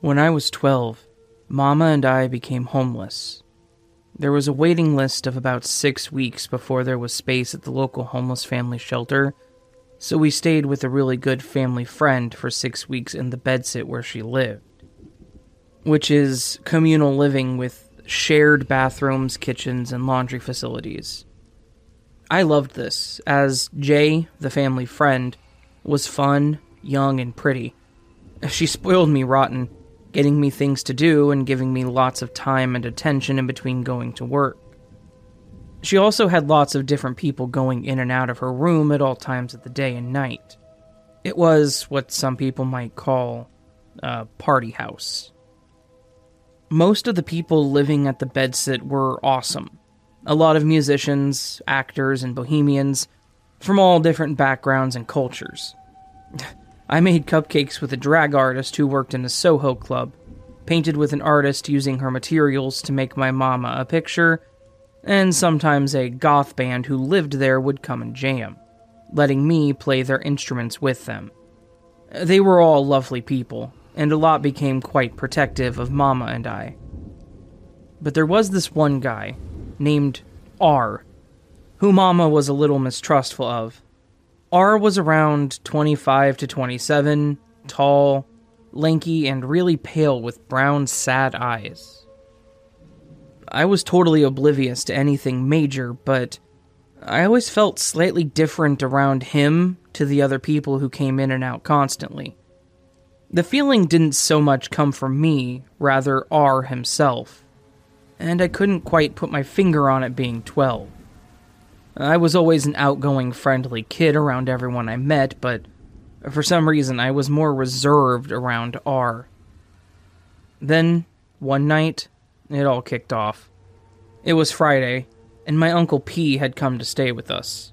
When I was 12, Mama and I became homeless. There was a waiting list of about six weeks before there was space at the local homeless family shelter, so we stayed with a really good family friend for six weeks in the bedsit where she lived, which is communal living with shared bathrooms, kitchens, and laundry facilities. I loved this, as Jay, the family friend, was fun, young, and pretty. She spoiled me rotten, getting me things to do and giving me lots of time and attention in between going to work. She also had lots of different people going in and out of her room at all times of the day and night. It was what some people might call a party house. Most of the people living at the bedsit were awesome. A lot of musicians, actors, and bohemians from all different backgrounds and cultures. I made cupcakes with a drag artist who worked in a Soho club, painted with an artist using her materials to make my mama a picture, and sometimes a goth band who lived there would come and jam, letting me play their instruments with them. They were all lovely people, and a lot became quite protective of Mama and I. But there was this one guy, named R, who Mama was a little mistrustful of. R was around 25 to 27, tall, lanky, and really pale with brown, sad eyes. I was totally oblivious to anything major, but I always felt slightly different around him to the other people who came in and out constantly. The feeling didn't so much come from me, rather R himself, and I couldn't quite put my finger on it being 12. I was always an outgoing, friendly kid around everyone I met, but for some reason I was more reserved around R. Then, one night, it all kicked off. It was Friday, and my Uncle P had come to stay with us.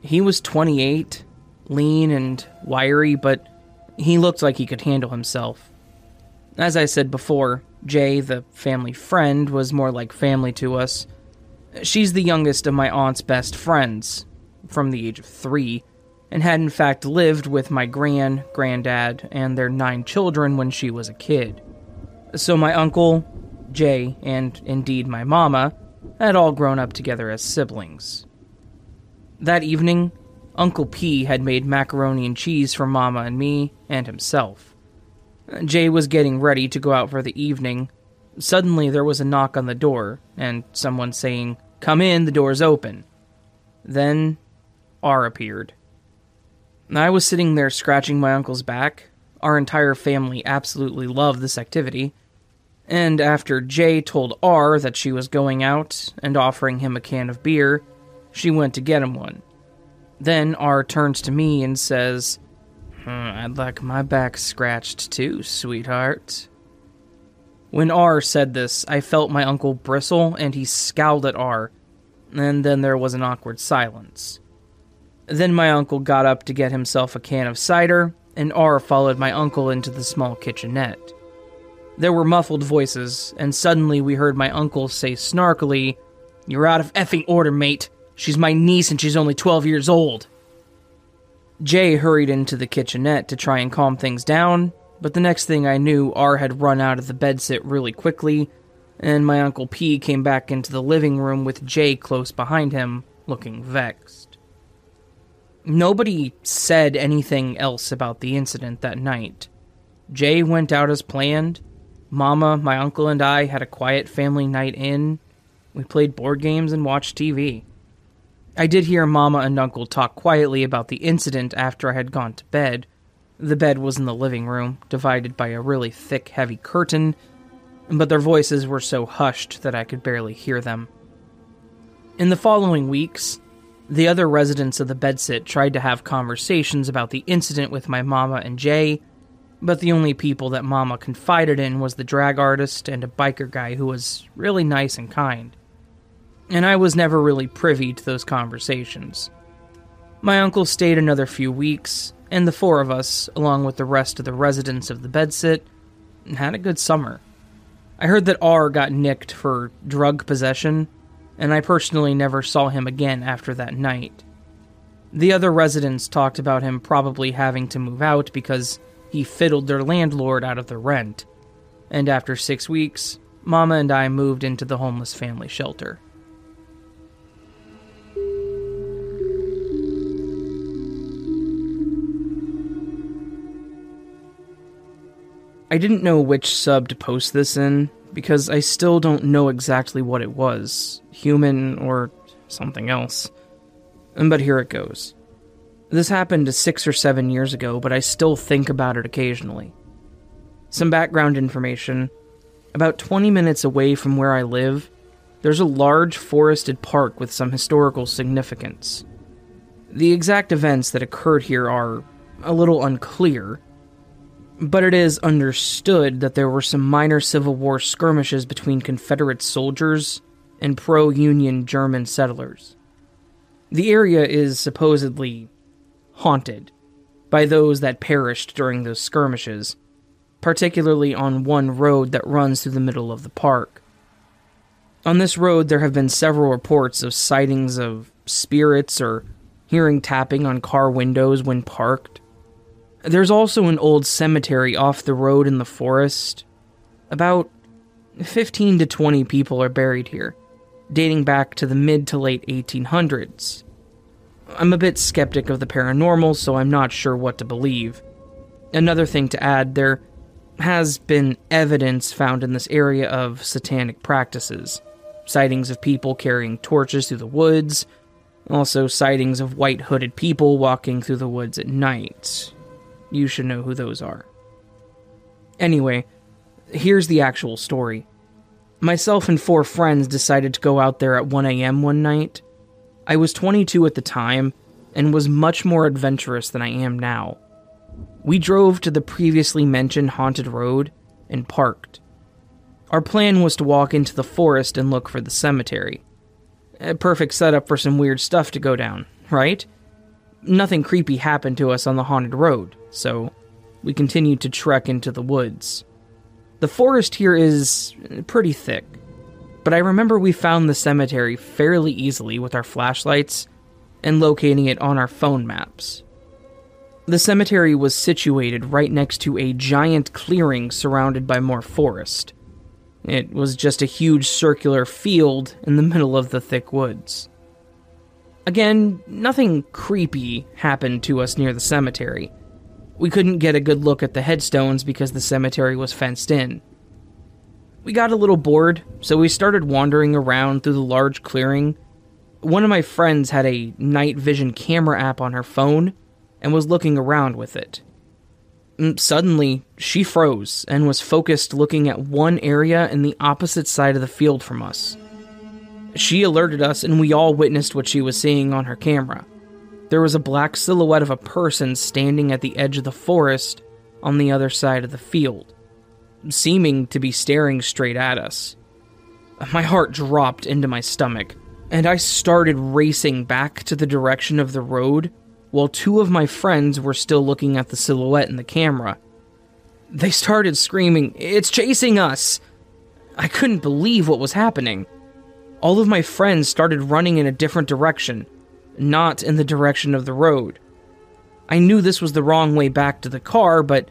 He was 28, lean and wiry, but he looked like he could handle himself. As I said before, Jay, the family friend, was more like family to us She's the youngest of my aunt's best friends, from the age of three, and had in fact lived with my gran, granddad, and their nine children when she was a kid. So my uncle, Jay, and indeed my mama had all grown up together as siblings. That evening, Uncle P had made macaroni and cheese for Mama and me and himself. Jay was getting ready to go out for the evening. Suddenly, there was a knock on the door, and someone saying, Come in, the door's open. Then R appeared. I was sitting there scratching my uncle's back. Our entire family absolutely loved this activity. And after Jay told R that she was going out and offering him a can of beer, she went to get him one. Then R turns to me and says, hmm, I'd like my back scratched too, sweetheart. When R said this, I felt my uncle bristle and he scowled at R, and then there was an awkward silence. Then my uncle got up to get himself a can of cider, and R followed my uncle into the small kitchenette. There were muffled voices, and suddenly we heard my uncle say snarkily, You're out of effing order, mate. She's my niece and she's only 12 years old. Jay hurried into the kitchenette to try and calm things down, but the next thing I knew, R had run out of the bedsit really quickly, and my Uncle P came back into the living room with Jay close behind him, looking vexed. Nobody said anything else about the incident that night. Jay went out as planned. Mama, my uncle, and I had a quiet family night in. We played board games and watched TV. I did hear Mama and Uncle talk quietly about the incident after I had gone to bed, the bed was in the living room, divided by a really thick, heavy curtain, but their voices were so hushed that I could barely hear them. In the following weeks, the other residents of the bedsit tried to have conversations about the incident with my mama and Jay, but the only people that mama confided in was the drag artist and a biker guy who was really nice and kind. And I was never really privy to those conversations. My uncle stayed another few weeks, and the four of us, along with the rest of the residents of the bedsit, had a good summer. I heard that R got nicked for drug possession, and I personally never saw him again after that night. The other residents talked about him probably having to move out because he fiddled their landlord out of the rent. And after six weeks, Mama and I moved into the homeless family shelter. I didn't know which sub to post this in because I still don't know exactly what it was human or something else. But here it goes. This happened six or seven years ago, but I still think about it occasionally. Some background information. About 20 minutes away from where I live, there's a large forested park with some historical significance. The exact events that occurred here are a little unclear, but it is understood that there were some minor Civil War skirmishes between Confederate soldiers and pro Union German settlers. The area is supposedly haunted by those that perished during those skirmishes, particularly on one road that runs through the middle of the park. On this road, there have been several reports of sightings of spirits or hearing tapping on car windows when parked. There's also an old cemetery off the road in the forest. About 15 to 20 people are buried here, dating back to the mid to late 1800s. I'm a bit skeptic of the paranormal, so I'm not sure what to believe. Another thing to add there has been evidence found in this area of satanic practices sightings of people carrying torches through the woods, also sightings of white hooded people walking through the woods at night. You should know who those are. Anyway, here's the actual story. Myself and four friends decided to go out there at 1 a.m. one night I was 22 at the time and was much more adventurous than I am now. We drove to the previously mentioned haunted road and parked. Our plan was to walk into the forest and look for the cemetery. A perfect setup for some weird stuff to go down, right? Nothing creepy happened to us on the haunted road, so we continued to trek into the woods. The forest here is pretty thick, but I remember we found the cemetery fairly easily with our flashlights and locating it on our phone maps. The cemetery was situated right next to a giant clearing surrounded by more forest. It was just a huge circular field in the middle of the thick woods. Again, nothing creepy happened to us near the cemetery. We couldn't get a good look at the headstones because the cemetery was fenced in. We got a little bored, so we started wandering around through the large clearing. One of my friends had a night vision camera app on her phone and was looking around with it. Mm, suddenly, she froze and was focused looking at one area in the opposite side of the field from us. She alerted us, and we all witnessed what she was seeing on her camera. There was a black silhouette of a person standing at the edge of the forest on the other side of the field seeming to be staring straight at us. My heart dropped into my stomach, and I started racing back to the direction of the road while two of my friends were still looking at the silhouette in the camera. They started screaming, It's chasing us! I couldn't believe what was happening. All of my friends started running in a different direction, not in the direction of the road. I knew this was the wrong way back to the car, but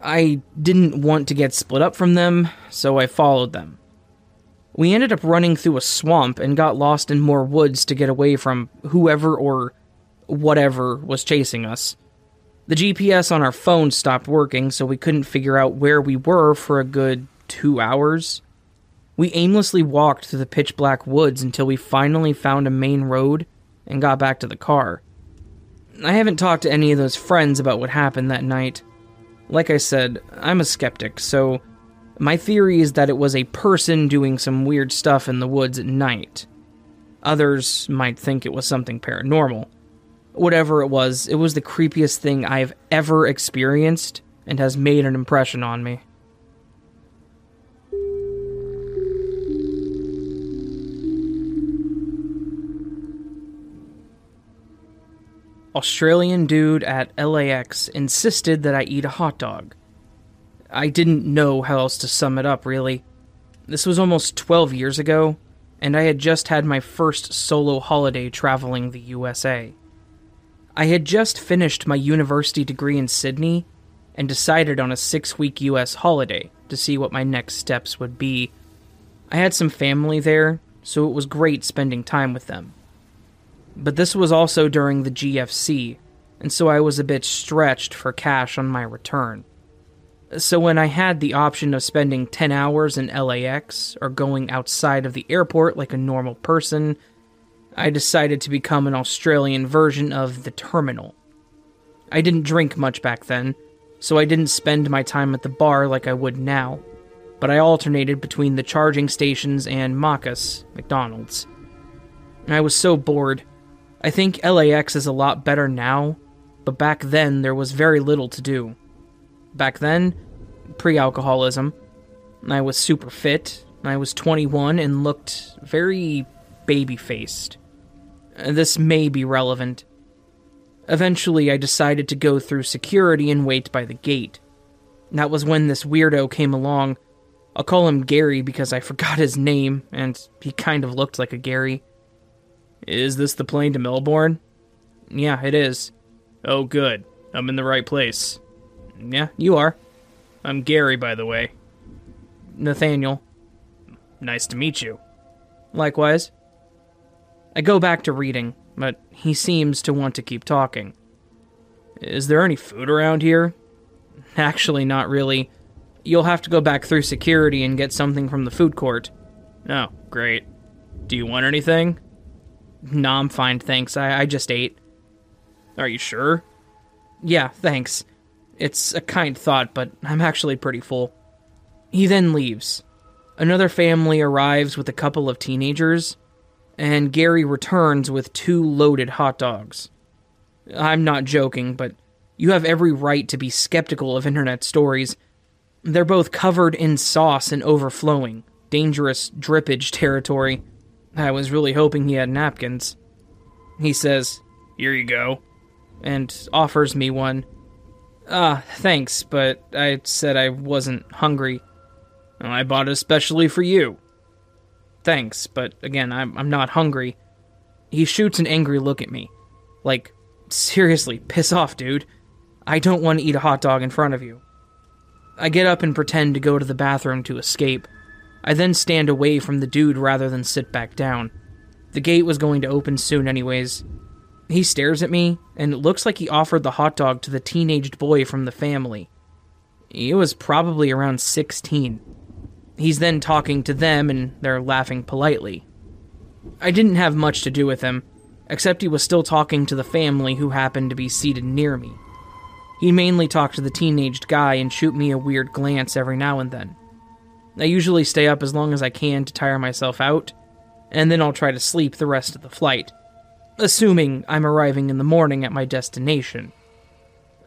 I didn't want to get split up from them, so I followed them. We ended up running through a swamp and got lost in more woods to get away from whoever or whatever was chasing us. The GPS on our phone stopped working, so we couldn't figure out where we were for a good two hours. We aimlessly walked through the pitch black woods until we finally found a main road and got back to the car. I haven't talked to any of those friends about what happened that night. Like I said, I'm a skeptic, so my theory is that it was a person doing some weird stuff in the woods at night. Others might think it was something paranormal. Whatever it was, it was the creepiest thing I've ever experienced and has made an impression on me. Australian dude at LAX insisted that I eat a hot dog. I didn't know how else to sum it up, really. This was almost 12 years ago, and I had just had my first solo holiday traveling the USA. I had just finished my university degree in Sydney, and decided on a six week US holiday to see what my next steps would be. I had some family there, so it was great spending time with them. But this was also during the GFC, and so I was a bit stretched for cash on my return. So when I had the option of spending 10 hours in LAX or going outside of the airport like a normal person, I decided to become an Australian version of the terminal. I didn't drink much back then, so I didn't spend my time at the bar like I would now, but I alternated between the charging stations and Macca's, McDonald's. I was so bored. I think LAX is a lot better now, but back then there was very little to do. Back then, pre alcoholism, I was super fit, I was 21 and looked very baby faced. Uh, this may be relevant. Eventually, I decided to go through security and wait by the gate. That was when this weirdo came along. I'll call him Gary because I forgot his name, and he kind of looked like a Gary. Is this the plane to Melbourne? Yeah, it is. Oh, good. I'm in the right place. Yeah, you are. I'm Gary, by the way. Nathaniel. Nice to meet you. Likewise. I go back to reading, but he seems to want to keep talking. Is there any food around here? Actually, not really. You'll have to go back through security and get something from the food court. Oh, great. Do you want anything? Nah, I'm fine, thanks. I, I just ate. Are you sure? Yeah, thanks. It's a kind thought, but I'm actually pretty full. He then leaves. Another family arrives with a couple of teenagers, and Gary returns with two loaded hot dogs. I'm not joking, but you have every right to be skeptical of internet stories. They're both covered in sauce and overflowing, dangerous drippage territory. I was really hoping he had napkins. He says, Here you go, and offers me one. Ah, thanks, but I said I wasn't hungry. I bought it especially for you. Thanks, but again, I'm, I'm not hungry. He shoots an angry look at me. Like, seriously, piss off, dude. I don't want to eat a hot dog in front of you. I get up and pretend to go to the bathroom to escape. I then stand away from the dude rather than sit back down. The gate was going to open soon, anyways, he stares at me, and it looks like he offered the hot dog to the teenaged boy from the family. He was probably around 16. He's then talking to them, and they're laughing politely. I didn't have much to do with him, except he was still talking to the family who happened to be seated near me. He mainly talked to the teenaged guy and shoot me a weird glance every now and then. I usually stay up as long as I can to tire myself out, and then I'll try to sleep the rest of the flight assuming I'm arriving in the morning at my destination.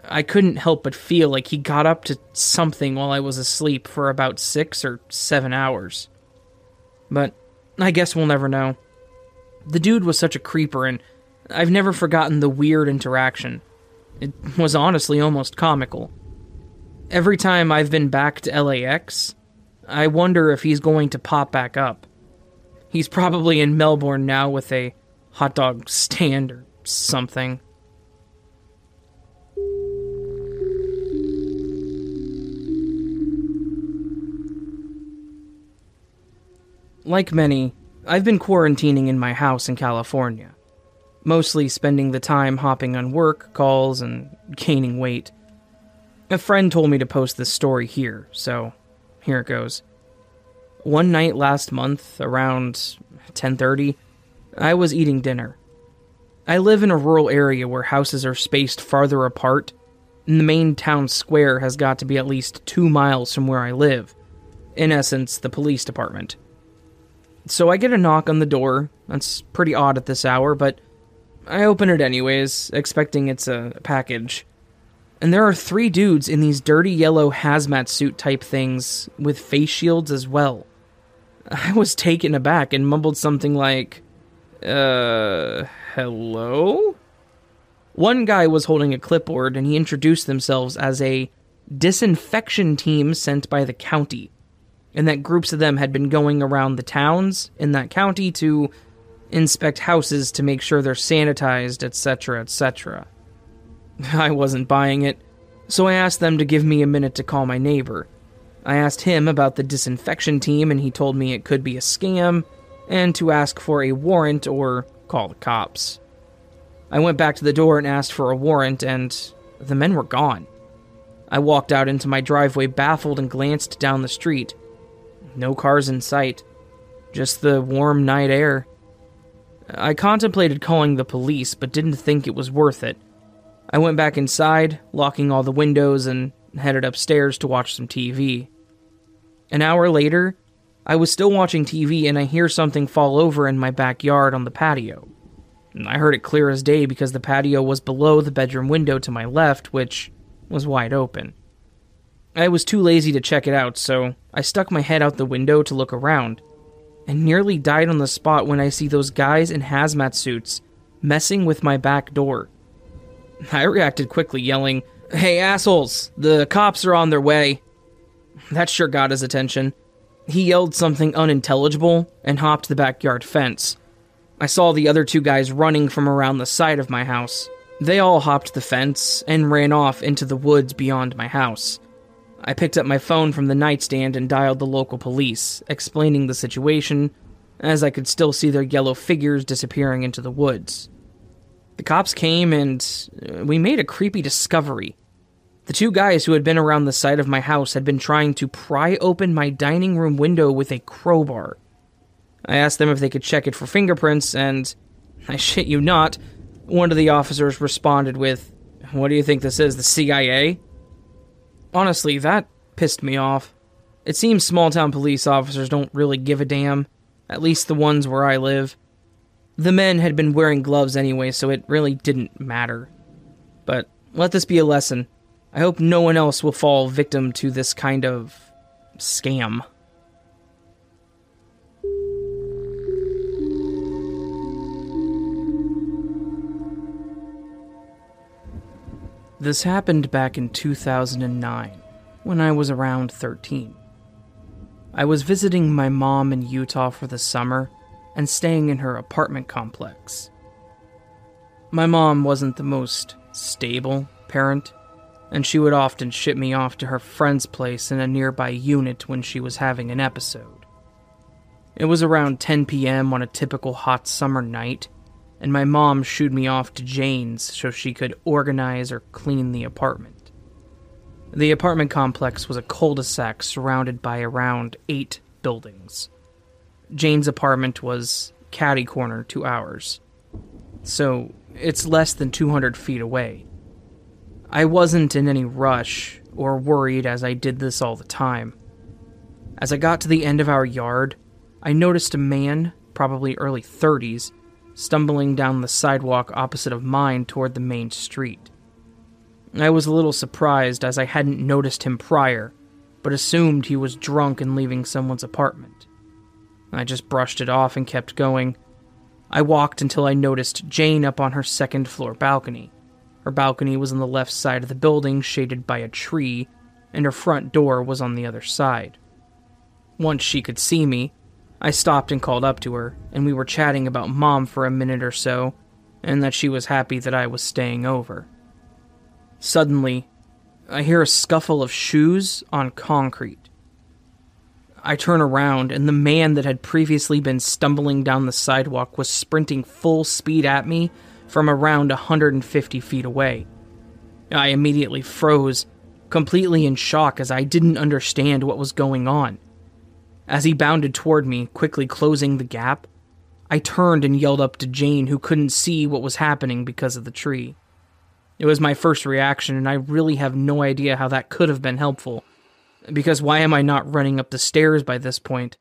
I couldn't help but feel like he got up to something while I was asleep for about six or seven hours. But I guess we'll never know. The dude was such a creeper, and I've never forgotten the weird interaction. It was honestly almost comical. Every time I've been back to LAX, I wonder if he's going to pop back up. He's probably in Melbourne now with a hot dog stand or something. Like many, I've been quarantining in my house in California, mostly spending the time hopping on work calls and gaining weight. A friend told me to post this story here, so here it goes. One night last month, around 10:30, I was eating dinner. I live in a rural area where houses are spaced farther apart, and the main town square has got to be at least two miles from where I live. In essence, the police department. So I get a knock on the door. That's pretty odd at this hour, but I open it anyways, expecting it's a package. And there are three dudes in these dirty yellow hazmat suit type things with face shields as well. I was taken aback and mumbled something like, uh, hello? One guy was holding a clipboard and he introduced themselves as a disinfection team sent by the county, and that groups of them had been going around the towns in that county to inspect houses to make sure they're sanitized, etc., etc. I wasn't buying it. So I asked them to give me a minute to call my neighbor. I asked him about the disinfection team, and he told me it could be a scam and to ask for a warrant or call the cops. I went back to the door and asked for a warrant, and the men were gone. I walked out into my driveway baffled and glanced down the street. No cars in sight, just the warm night air. I contemplated calling the police, but didn't think it was worth it. I went back inside, locking all the windows, and headed upstairs to watch some TV. An hour later, I was still watching TV and I hear something fall over in my backyard on the patio. I heard it clear as day because the patio was below the bedroom window to my left, which was wide open. I was too lazy to check it out, so I stuck my head out the window to look around, and nearly died on the spot when I see those guys in hazmat suits messing with my back door. I reacted quickly, yelling, Hey assholes, the cops are on their way. That sure got his attention. He yelled something unintelligible and hopped the backyard fence. I saw the other two guys running from around the side of my house. They all hopped the fence and ran off into the woods beyond my house. I picked up my phone from the nightstand and dialed the local police, explaining the situation, as I could still see their yellow figures disappearing into the woods. The cops came and uh, we made a creepy discovery. The two guys who had been around the side of my house had been trying to pry open my dining room window with a crowbar. I asked them if they could check it for fingerprints, and I shit you not, one of the officers responded with, What do you think this is, the CIA? Honestly, that pissed me off. It seems small town police officers don't really give a damn, at least the ones where I live. The men had been wearing gloves anyway, so it really didn't matter. But let this be a lesson. I hope no one else will fall victim to this kind of scam. This happened back in 2009, when I was around 13. I was visiting my mom in Utah for the summer and staying in her apartment complex. My mom wasn't the most stable parent, and she would often ship me off to her friend's place in a nearby unit when she was having an episode. It was around 10 p.m. on a typical hot summer night, and my mom shooed me off to Jane's so she could organize or clean the apartment. The apartment complex was a cul de sac surrounded by around eight buildings. Jane's apartment was catty corner to ours, so it's less than 200 feet away. I wasn't in any rush or worried as I did this all the time. As I got to the end of our yard, I noticed a man, probably early 30s, stumbling down the sidewalk opposite of mine toward the main street. I was a little surprised as I hadn't noticed him prior, but assumed he was drunk and leaving someone's apartment. I just brushed it off and kept going. I walked until I noticed Jane up on her second floor balcony. Her balcony was on the left side of the building, shaded by a tree, and her front door was on the other side. Once she could see me, I stopped and called up to her, and we were chatting about mom for a minute or so, and that she was happy that I was staying over. Suddenly, I hear a scuffle of shoes on concrete. I turn around, and the man that had previously been stumbling down the sidewalk was sprinting full speed at me from around 150 feet away. I immediately froze, completely in shock as I didn't understand what was going on. As he bounded toward me, quickly closing the gap, I turned and yelled up to Jane, who couldn't see what was happening because of the tree. It was my first reaction, and I really have no idea how that could have been helpful. Because why am I not running up the stairs by this point?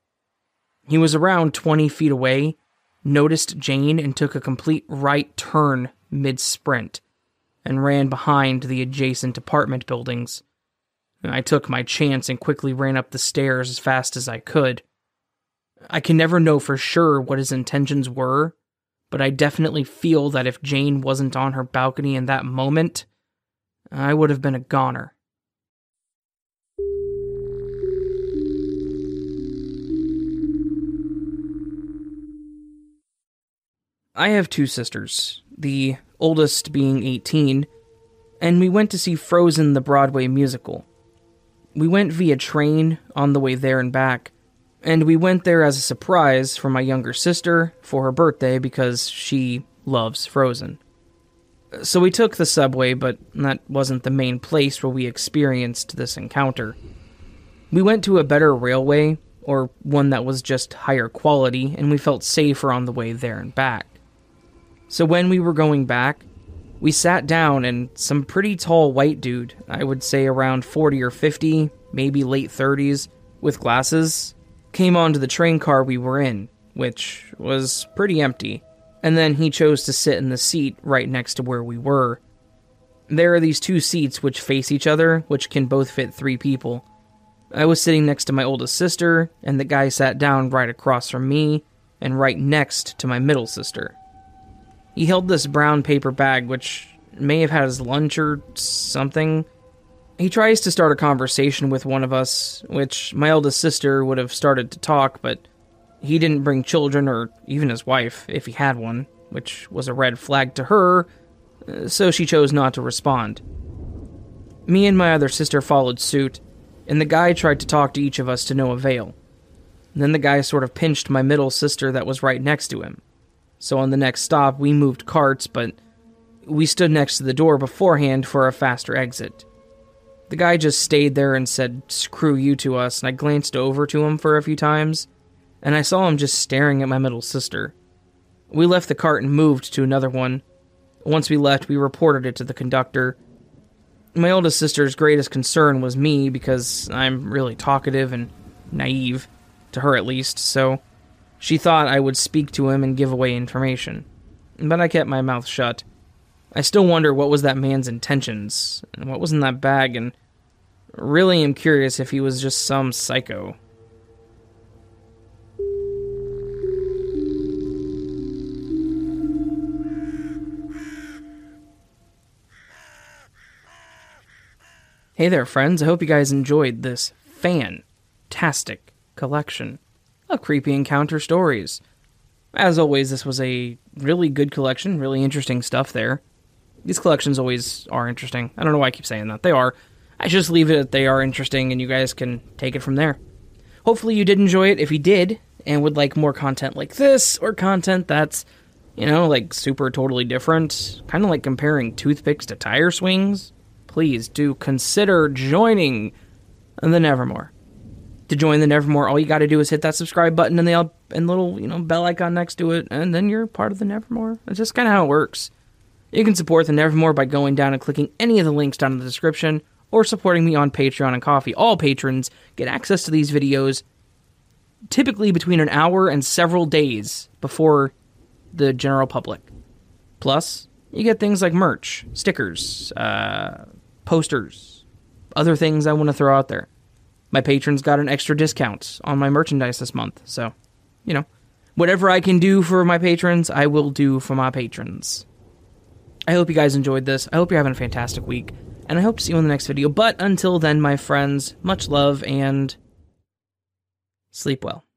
He was around 20 feet away, noticed Jane, and took a complete right turn mid sprint, and ran behind the adjacent apartment buildings. I took my chance and quickly ran up the stairs as fast as I could. I can never know for sure what his intentions were, but I definitely feel that if Jane wasn't on her balcony in that moment, I would have been a goner. I have two sisters, the oldest being 18 and we went to see Frozen the Broadway musical. We went via train on the way there and back, and we went there as a surprise for my younger sister for her birthday because she loves Frozen. So we took the subway, but that wasn't the main place where we experienced this encounter. We went to a better railway, or one that was just higher quality, and we felt safer on the way there and back. So when we were going back, we sat down, and some pretty tall white dude, I would say around 40 or 50, maybe late 30s, with glasses, came onto the train car we were in, which was pretty empty, and then he chose to sit in the seat right next to where we were. There are these two seats which face each other, which can both fit three people. I was sitting next to my oldest sister, and the guy sat down right across from me and right next to my middle sister. He held this brown paper bag, which may have had his lunch or something. He tries to start a conversation with one of us, which my eldest sister would have started to talk, but he didn't bring children or even his wife, if he had one, which was a red flag to her, so she chose not to respond. Me and my other sister followed suit, and the guy tried to talk to each of us to no avail. then the guy sort of pinched my middle sister that was right next to him. So on the next stop, we moved carts, but we stood next to the door beforehand for a faster exit. The guy just stayed there and said, screw you to us, and I glanced over to him for a few times, and I saw him just staring at my middle sister. We left the cart and moved to another one. Once we left, we reported it to the conductor. My oldest sister's greatest concern was me because I'm really talkative and naive, to her at least, so she thought I would speak to him and give away information. But I kept my mouth shut. I still wonder what was that man's intentions, and what was in that bag, and really am curious if he was just some psycho. Hey there, friends. I hope you guys enjoyed this fantastic collection of creepy encounter stories. As always, this was a really good collection, really interesting stuff there. These collections always are interesting. I don't know why I keep saying that. They are. I just leave it at they are interesting and you guys can take it from there. Hopefully you did enjoy it. If you did and would like more content like this or content that's, you know, like super totally different, kind of like comparing toothpicks to tire swings, please do consider joining the Nevermore. To join the Nevermore, all you got to do is hit that subscribe button and the and little you know bell icon next to it, and then you're part of the Nevermore. That's just kind of how it works. You can support the Nevermore by going down and clicking any of the links down in the description, or supporting me on Patreon and Ko-fi. All patrons get access to these videos typically between an hour and several days before the general public. Plus, you get things like merch, stickers, uh, posters, other things I want to throw out there. My patrons got an extra discount on my merchandise this month, so, you know, whatever I can do for my patrons, I will do for my patrons. I hope you guys enjoyed this. I hope you're having a fantastic week, and I hope to see you in the next video. But until then, my friends, much love and sleep well.